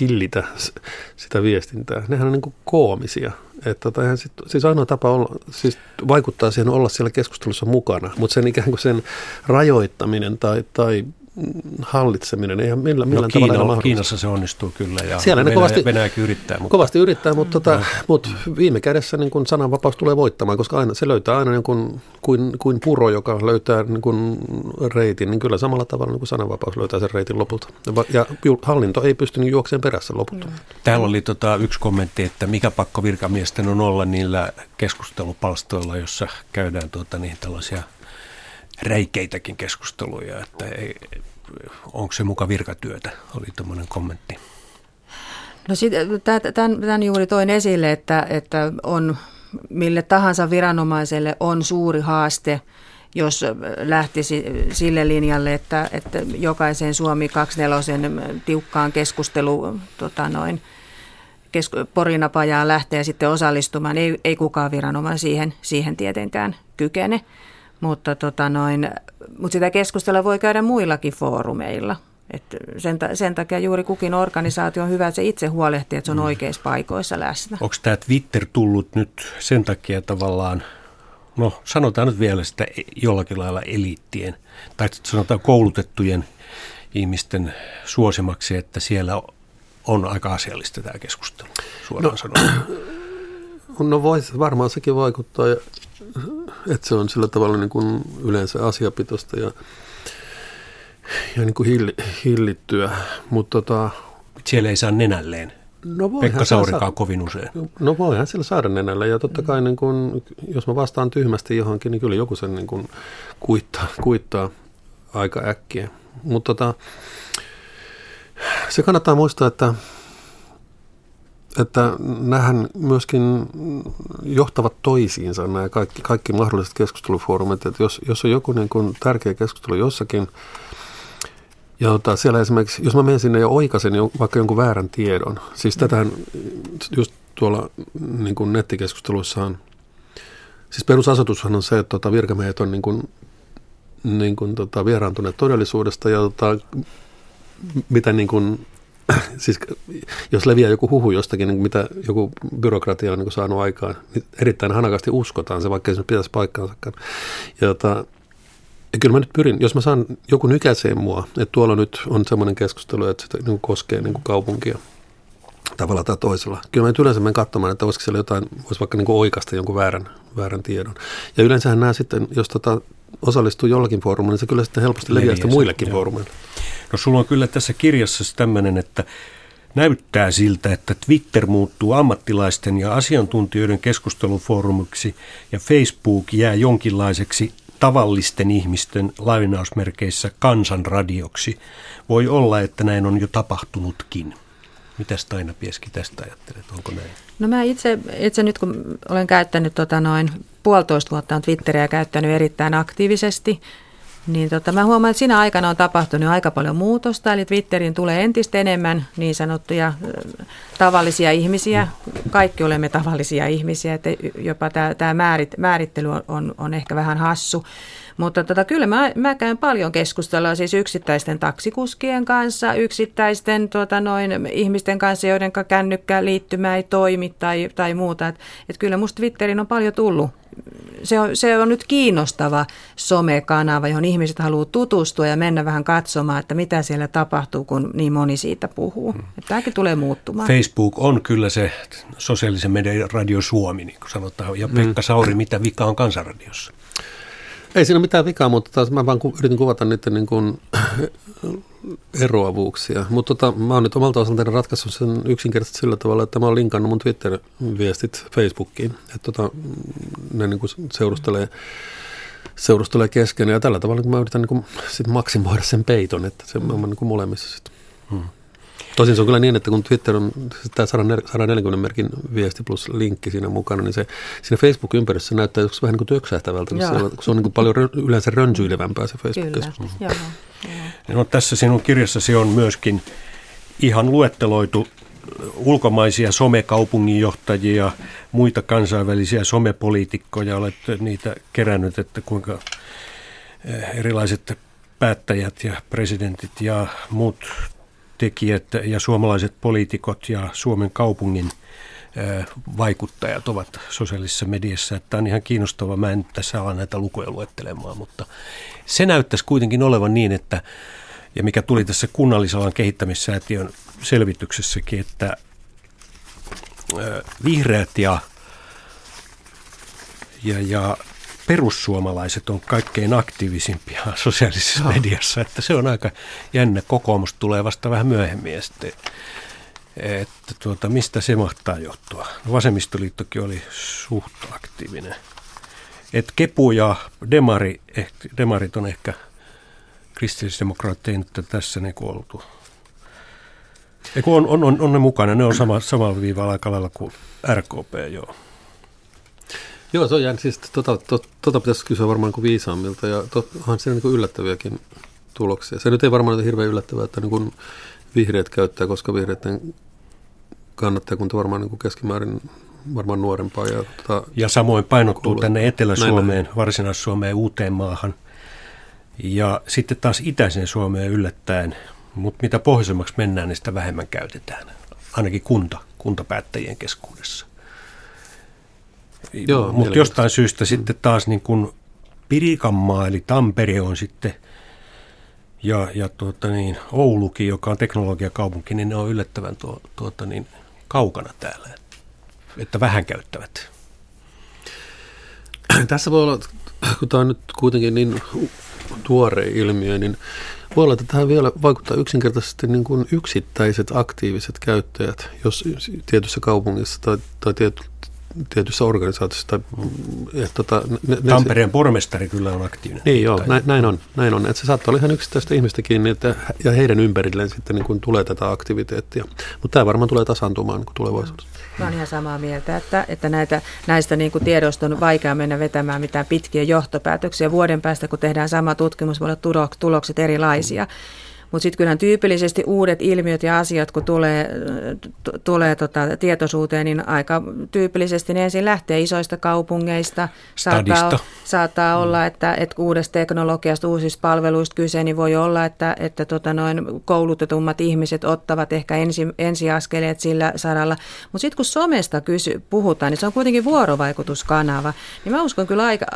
hillitä sitä viestintää. Nehän on niin kuin koomisia. Että tota, sit, siis ainoa tapa olla, siis vaikuttaa siihen olla siellä keskustelussa mukana, mutta sen ikään kuin sen rajoittaminen tai, tai hallitseminen. Eihän millä, millään no, Kiina, tavalla Kiinassa se onnistuu kyllä ja Siellä Venäjä, kovasti, Venäjäkin yrittää. Mutta... Kovasti yrittää, mutta, tota, no. mutta viime kädessä niin kun sananvapaus tulee voittamaan, koska aina, se löytää aina niin kuin, kuin, kuin puro, joka löytää niin kuin reitin, niin kyllä samalla tavalla niin kuin sananvapaus löytää sen reitin lopulta. Ja hallinto ei pysty niin juokseen perässä lopulta. Mm. Täällä oli tota, yksi kommentti, että mikä pakko virkamiesten on olla niillä keskustelupalstoilla, jossa käydään tuota, niin tällaisia – räikeitäkin keskusteluja, että ei, onko se muka virkatyötä, oli tuommoinen kommentti. No tämän, tämän juuri toin esille, että, että on mille tahansa viranomaiselle on suuri haaste, jos lähtisi sille linjalle, että, että jokaisen Suomi 24 tiukkaan keskustelu tota noin, kesku, porinapajaan lähtee sitten osallistumaan. Ei, ei kukaan viranomainen siihen, siihen tietenkään kykene. Mutta, tota noin, mutta sitä keskustelua voi käydä muillakin foorumeilla. Et sen, sen takia juuri kukin organisaatio on hyvä, että se itse huolehtii, että se on mm. oikeissa paikoissa läsnä. Onko tämä Twitter tullut nyt sen takia tavallaan, no sanotaan nyt vielä sitä jollakin lailla eliittien, tai sanotaan koulutettujen ihmisten suosimaksi, että siellä on aika asiallista tämä keskustelu, suoraan no, sanoen. No vois, varmaan sekin vaikuttaa. Että se on sillä tavalla niin kuin yleensä asiapitosta ja, ja niin kuin hill, hillittyä. Mutta tota, siellä ei saa nenälleen. No Pekka Saurikaan saa, kovin usein. No voihan siellä saada nenällä ja totta kai niin kun, jos mä vastaan tyhmästi johonkin, niin kyllä joku sen niin kun kuittaa, kuittaa aika äkkiä. Mutta tota, se kannattaa muistaa, että että nähän myöskin johtavat toisiinsa nämä kaikki, kaikki mahdolliset keskustelufoorumit. Että jos, jos on joku niin kuin tärkeä keskustelu jossakin, ja tota, siellä esimerkiksi, jos mä menen sinne ja oikaisen jo, vaikka jonkun väärän tiedon, siis tätähän just tuolla niin kuin nettikeskusteluissaan, siis perusasetushan on se, että tota, virkamiehet on niin kuin, niin kuin, tota, vieraantuneet todellisuudesta ja tota, mitä niin kuin siis jos leviää joku huhu jostakin, niin mitä joku byrokratia on niin saanut aikaan, niin erittäin hanakasti uskotaan se, vaikka se pitäisi paikkaansakaan. Ja, tota, ja kyllä mä nyt pyrin, jos mä saan joku nykäiseen mua, että tuolla nyt on semmoinen keskustelu, että se niin koskee niin kaupunkia tavalla tai toisella. Kyllä mä nyt yleensä menen katsomaan, että olisiko siellä jotain, voisi vaikka niin oikasta jonkun väärän, väärän tiedon. Ja yleensähän nämä sitten, jos tota, osallistuu jollakin foorumilla, niin se kyllä sitten helposti leviää sitä muillekin foorumeille. No sulla on kyllä tässä kirjassa tämmöinen, että näyttää siltä, että Twitter muuttuu ammattilaisten ja asiantuntijoiden keskustelufoorumiksi ja Facebook jää jonkinlaiseksi tavallisten ihmisten lainausmerkeissä kansanradioksi. Voi olla, että näin on jo tapahtunutkin. Mitäs Taina Pieski tästä ajattelet, onko näin? No mä itse, itse nyt kun olen käyttänyt tota noin puolitoista vuotta on Twitteriä käyttänyt erittäin aktiivisesti. Niin tota, mä huomaan, että siinä aikana on tapahtunut aika paljon muutosta, eli Twitterin tulee entistä enemmän niin sanottuja tavallisia ihmisiä. Kaikki olemme tavallisia ihmisiä, että jopa tämä, määrit, määrittely on, on ehkä vähän hassu. Mutta tota, kyllä mä, mä käyn paljon keskustelua siis yksittäisten taksikuskien kanssa, yksittäisten tota, noin, ihmisten kanssa, joiden kännykkä liittymä ei toimi tai, tai muuta. Et, et kyllä musta Twitterin on paljon tullut se on, se on nyt kiinnostava somekanava, johon ihmiset haluaa tutustua ja mennä vähän katsomaan, että mitä siellä tapahtuu, kun niin moni siitä puhuu. Hmm. Että tämäkin tulee muuttumaan. Facebook on kyllä se sosiaalisen median radio Suomi, niin kuin sanotaan. Ja Pekka Sauri, mitä vika on kansanradiossa? Ei siinä mitään vikaa, mutta taas mä vaan yritin kuvata niiden niin kuin eroavuuksia. Mutta tota, mä oon nyt omalta osaltani ratkaissut sen yksinkertaisesti sillä tavalla, että mä oon linkannut mun Twitter-viestit Facebookiin. Että tota, ne niin kuin seurustelee, seurustelee kesken ja tällä tavalla mä yritän niin kuin sit maksimoida sen peiton, että se on niin kuin molemmissa sitten. Hmm. Tosin se on kyllä niin, että kun Twitter on tämä 140 merkin viesti plus linkki siinä mukana, niin se siinä Facebook-ympäristössä näyttää joskus vähän niin kuin töksähtävältä, siellä, kun se on niin kuin paljon yleensä rönsyilevämpää se Facebook-keskustelu. Kyllä, No, tässä sinun kirjassasi on myöskin ihan luetteloitu ulkomaisia somekaupunginjohtajia, muita kansainvälisiä somepoliitikkoja, olet niitä kerännyt, että kuinka erilaiset päättäjät ja presidentit ja muut tekijät ja suomalaiset poliitikot ja Suomen kaupungin vaikuttajat ovat sosiaalisessa mediassa. Tämä on ihan kiinnostavaa. Mä en tässä ala näitä lukuja luettelemaan, mutta se näyttäisi kuitenkin olevan niin, että ja mikä tuli tässä kunnallisalan kehittämissäätiön selvityksessäkin, että vihreät ja, ja, ja perussuomalaiset on kaikkein aktiivisimpia sosiaalisessa no. mediassa, että se on aika jännä. Kokoomus tulee vasta vähän myöhemmin ja sitten, että tuota, mistä se mahtaa johtua. Vasemmistoliittokin oli suht aktiivinen. Et Kepu ja Demari, ehkä, Demarit on ehkä kristillisdemokraattien tässä niin oltu. Eiku on, on, on, on, ne mukana, ne on sama, samalla viivalla aika lailla kuin RKP, joo. Joo, se on jäänyt. Siis, tota, to, tota pitäisi kysyä varmaan kuin viisaammilta ja to, onhan siinä niin yllättäviäkin tuloksia. Se nyt ei varmaan ole hirveän yllättävää, että niin kuin vihreät käyttää, koska vihreiden kannattajakunta varmaan niin kuin keskimäärin varmaan nuorempaa. Ja, tota, ja samoin painottuu kuulet. tänne Etelä-Suomeen, Varsinais-Suomeen, uuteen maahan. Ja sitten taas itäiseen Suomeen yllättäen, mutta mitä pohjoisemmaksi mennään, niin sitä vähemmän käytetään. Ainakin kunta, kuntapäättäjien keskuudessa. Joo, Mutta jostain syystä sitten taas niin kuin Pirikanmaa eli Tampere on sitten ja, ja tuota niin, Oulukin, joka on teknologiakaupunki, niin ne on yllättävän tuo, tuota niin, kaukana täällä, että vähän käyttävät. Tässä voi olla, kun tämä on nyt kuitenkin niin tuore ilmiö, niin voi olla, että tähän vielä vaikuttaa yksinkertaisesti niin kuin yksittäiset aktiiviset käyttäjät, jos tietyssä kaupungissa tai, tai tiety, tietyssä organisaatiossa. Tai, et, tota, ne, Tampereen se, pormestari kyllä on aktiivinen. Niin joo, näin, näin on. Näin on. Että se saattaa olla ihan yksittäistä ihmistä kiinni, että, ja heidän ympärilleen sitten niin kuin tulee tätä aktiviteettia. Mutta tämä varmaan tulee tasaantumaan niin tulevaisuudessa. Mä olen ihan samaa mieltä, että, että näitä, näistä niin kuin tiedoista on vaikea mennä vetämään mitään pitkiä johtopäätöksiä. Vuoden päästä, kun tehdään sama tutkimus, voi olla tulokset erilaisia. Mm. Mutta sitten kyllä tyypillisesti uudet ilmiöt ja asiat, kun tulee, t- tulee tota tietoisuuteen, niin aika tyypillisesti ne ensin lähtee isoista kaupungeista. Saattaa, saattaa mm. olla, että, että uudesta teknologiasta, uusista palveluista kyse, niin voi olla, että, että tota noin koulutetummat ihmiset ottavat ehkä ensi, ensiaskeleet sillä saralla. Mutta sitten kun somesta kysy, puhutaan, niin se on kuitenkin vuorovaikutuskanava. Niin mä uskon kyllä aika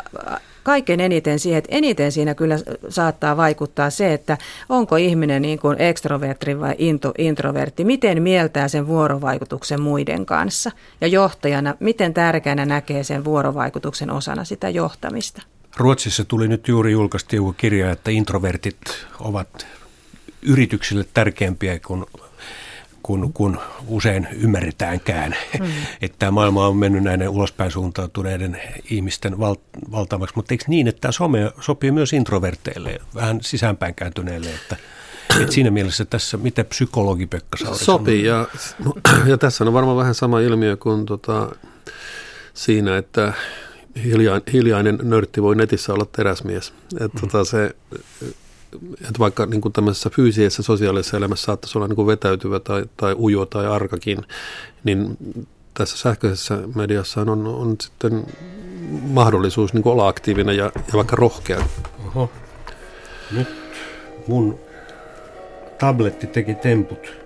kaikkein eniten siihen, että eniten siinä kyllä saattaa vaikuttaa se, että onko ihminen niin kuin ekstrovertti vai introvertti, miten mieltää sen vuorovaikutuksen muiden kanssa ja johtajana, miten tärkeänä näkee sen vuorovaikutuksen osana sitä johtamista. Ruotsissa tuli nyt juuri julkaistiin kirja, että introvertit ovat yrityksille tärkeämpiä kuin kuin, kuin usein ymmärretäänkään. Mm. Että tämä maailma on mennyt näiden ulospäin suuntautuneiden ihmisten val, valtavaksi. Mutta eikö niin, että tämä some sopii myös introverteille, vähän sisäänpäin kääntyneille, että että siinä mielessä tässä, mitä psykologi Pekka Sauri Sopii, ja, ja tässä on varmaan vähän sama ilmiö kuin tota, siinä, että hiljainen, hiljainen nörtti voi netissä olla teräsmies. Että mm. tota se, että vaikka niin kuin tämmöisessä fyysisessä sosiaalisessa elämässä saattaisi olla niin kuin vetäytyvä tai, tai ujo tai arkakin, niin tässä sähköisessä mediassa on, on sitten mahdollisuus niin kuin olla aktiivinen ja, ja vaikka rohkea. Oho. Nyt mun tabletti teki temput.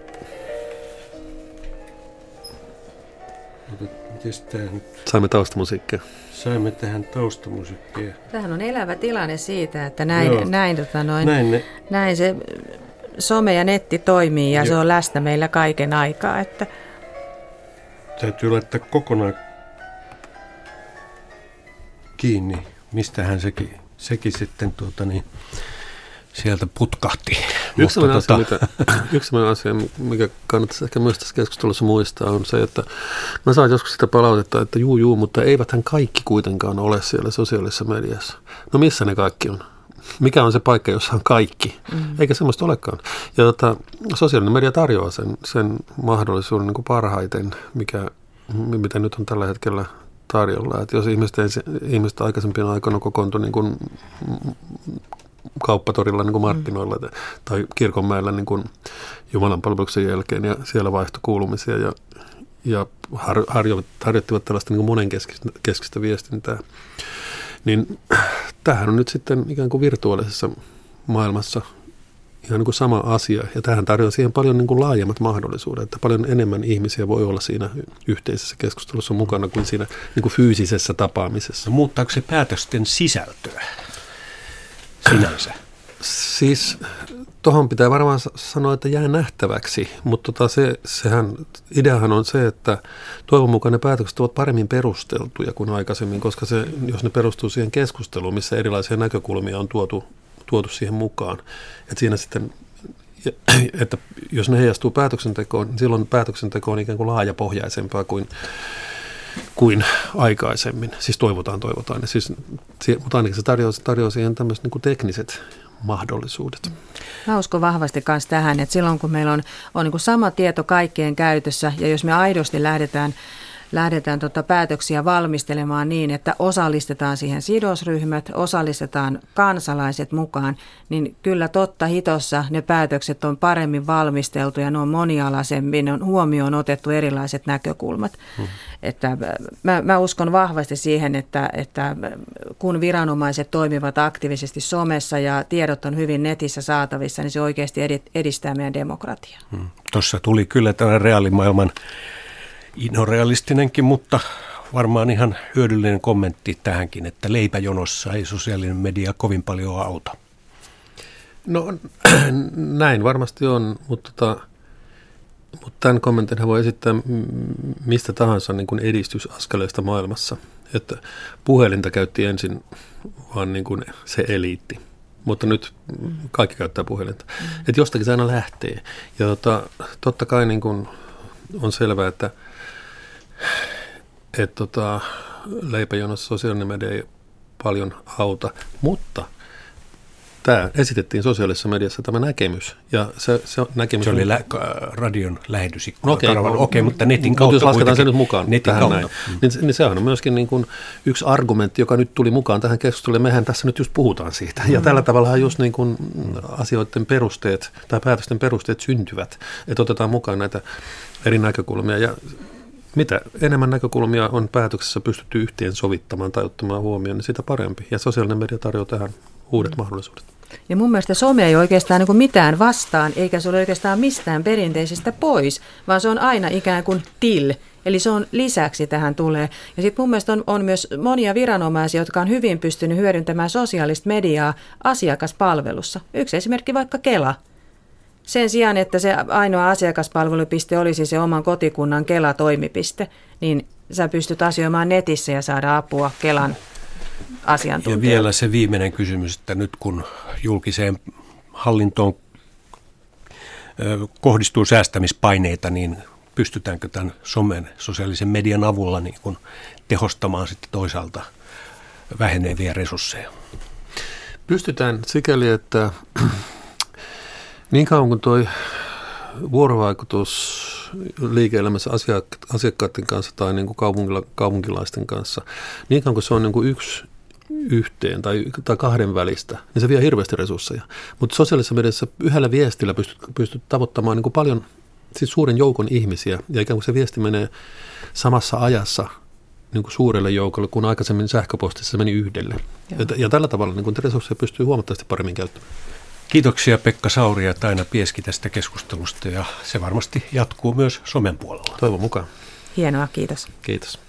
Saimme taustamusiikkia. Saimme tähän taustamusiikkia. Tähän on elävä tilanne siitä, että näin, näin, tota noin, näin, ne. näin se some ja netti toimii ja Joo. se on läsnä meillä kaiken aikaa. Että... Täytyy laittaa kokonaan kiinni. Mistähän sekin, sekin sitten tuota niin, sieltä putkahti. Yksi Mutta asia, tota... yksi asia, mikä kannattaisi ehkä myös tässä keskustelussa muistaa, on se, että mä saan joskus sitä palautetta, että juu, juu, mutta eiväthän kaikki kuitenkaan ole siellä sosiaalisessa mediassa. No missä ne kaikki on? Mikä on se paikka, jossa on kaikki? Mm. Eikä semmoista olekaan. Ja tota, sosiaalinen media tarjoaa sen, sen mahdollisuuden niin kuin parhaiten, mikä, mitä nyt on tällä hetkellä tarjolla. Että jos ihmiset, ihmiset aikaisempien aikoina kokoontui niin kuin kauppatorilla niin kuin markkinoilla mm. tai kirkonmäellä niin kuin Jumalan palveluksen jälkeen ja siellä vaihtoi kuulumisia ja, ja har, harjoittivat tällaista niin kuin monenkeskistä viestintää. Niin tämähän on nyt sitten ikään kuin virtuaalisessa maailmassa ihan niin kuin sama asia. Ja tähän tarjoaa siihen paljon niin kuin laajemmat mahdollisuudet, että paljon enemmän ihmisiä voi olla siinä yhteisessä keskustelussa mukana kuin siinä niin kuin fyysisessä tapaamisessa. Muuttaako se päätösten sisältöä sinänsä? Siis tuohon pitää varmaan sanoa, että jää nähtäväksi, mutta tota se, sehän, ideahan on se, että toivon mukaan ne päätökset ovat paremmin perusteltuja kuin aikaisemmin, koska se, jos ne perustuu siihen keskusteluun, missä erilaisia näkökulmia on tuotu tuotu siihen mukaan. Että siinä sitten, että jos ne heijastuu päätöksentekoon, niin silloin päätöksenteko on ikään kuin laajapohjaisempaa kuin, kuin aikaisemmin. Siis toivotaan, toivotaan. Siis, mutta ainakin se tarjoaa, tarjoaa siihen tämmöiset niin tekniset mahdollisuudet. Mä uskon vahvasti myös tähän, että silloin kun meillä on, on niin sama tieto kaikkien käytössä ja jos me aidosti lähdetään lähdetään tota päätöksiä valmistelemaan niin, että osallistetaan siihen sidosryhmät, osallistetaan kansalaiset mukaan, niin kyllä totta hitossa ne päätökset on paremmin valmisteltu ja ne on monialaisemmin, ne on huomioon otettu erilaiset näkökulmat. Hmm. Että äh, mä, mä uskon vahvasti siihen, että, että kun viranomaiset toimivat aktiivisesti somessa ja tiedot on hyvin netissä saatavissa, niin se oikeasti edistää meidän demokratiaa. Hmm. Tuossa tuli kyllä tämä reaalimaailman inorealistinenkin, mutta varmaan ihan hyödyllinen kommentti tähänkin, että leipäjonossa ei sosiaalinen media kovin paljon auta. No näin varmasti on, mutta, tota, mutta tämän kommentin voi esittää mistä tahansa niin kuin edistysaskeleista maailmassa. Että puhelinta käytti ensin vaan niin kuin se eliitti, mutta nyt kaikki käyttää puhelinta. Mm. Että jostakin se aina lähtee. Ja tota, totta kai niin kuin on selvää, että – että tota, leipäjonossa sosiaalinen media ei paljon auta, mutta tämä esitettiin sosiaalisessa mediassa tämä näkemys. Ja se, se, näkemys se oli lä- radion lähetysikkuna. No okei, okay, okay, mutta netin kautta Jos lasketaan se nyt mukaan netin tähän kautta. näin, mm. niin, niin sehän on myöskin niin kuin yksi argumentti, joka nyt tuli mukaan tähän keskusteluun. Mehän tässä nyt just puhutaan siitä. Mm. Ja tällä tavalla just niin kuin asioiden perusteet tai päätösten perusteet syntyvät, että otetaan mukaan näitä eri näkökulmia. Ja mitä enemmän näkökulmia on päätöksessä pystytty yhteen sovittamaan tai ottamaan huomioon, niin sitä parempi. Ja sosiaalinen media tarjoaa tähän uudet mm. mahdollisuudet. Ja mun mielestä some ei oikeastaan niin mitään vastaan, eikä se ole oikeastaan mistään perinteisestä pois, vaan se on aina ikään kuin till. Eli se on lisäksi tähän tulee. Ja sitten mun mielestä on, on myös monia viranomaisia, jotka on hyvin pystynyt hyödyntämään sosiaalista mediaa asiakaspalvelussa. Yksi esimerkki vaikka Kela. Sen sijaan, että se ainoa asiakaspalvelupiste olisi se oman kotikunnan Kela-toimipiste, niin sä pystyt asioimaan netissä ja saada apua Kelan asiantuntijoilta. Ja vielä se viimeinen kysymys, että nyt kun julkiseen hallintoon kohdistuu säästämispaineita, niin pystytäänkö tämän somen, sosiaalisen median avulla niin kun tehostamaan sitten toisaalta väheneviä resursseja? Pystytään sikäli, että niin kauan kuin tuo vuorovaikutus liike-elämässä asiakkaiden kanssa tai niin kuin kaupunkila, kaupunkilaisten kanssa, niin kuin se on niin kuin yksi yhteen tai, tai kahden välistä, niin se vie hirveästi resursseja. Mutta sosiaalisessa mediassa yhdellä viestillä pystyt, pystyt tavoittamaan niin kuin paljon, siis suuren joukon ihmisiä, ja ikään kuin se viesti menee samassa ajassa niin kuin suurelle joukolle, kun aikaisemmin sähköpostissa se meni yhdelle. Ja, ja tällä tavalla niin kuin resursseja pystyy huomattavasti paremmin käyttämään. Kiitoksia Pekka Sauri ja Taina Pieski tästä keskustelusta ja se varmasti jatkuu myös somen puolella. Toivon mukaan. Hienoa, kiitos. Kiitos.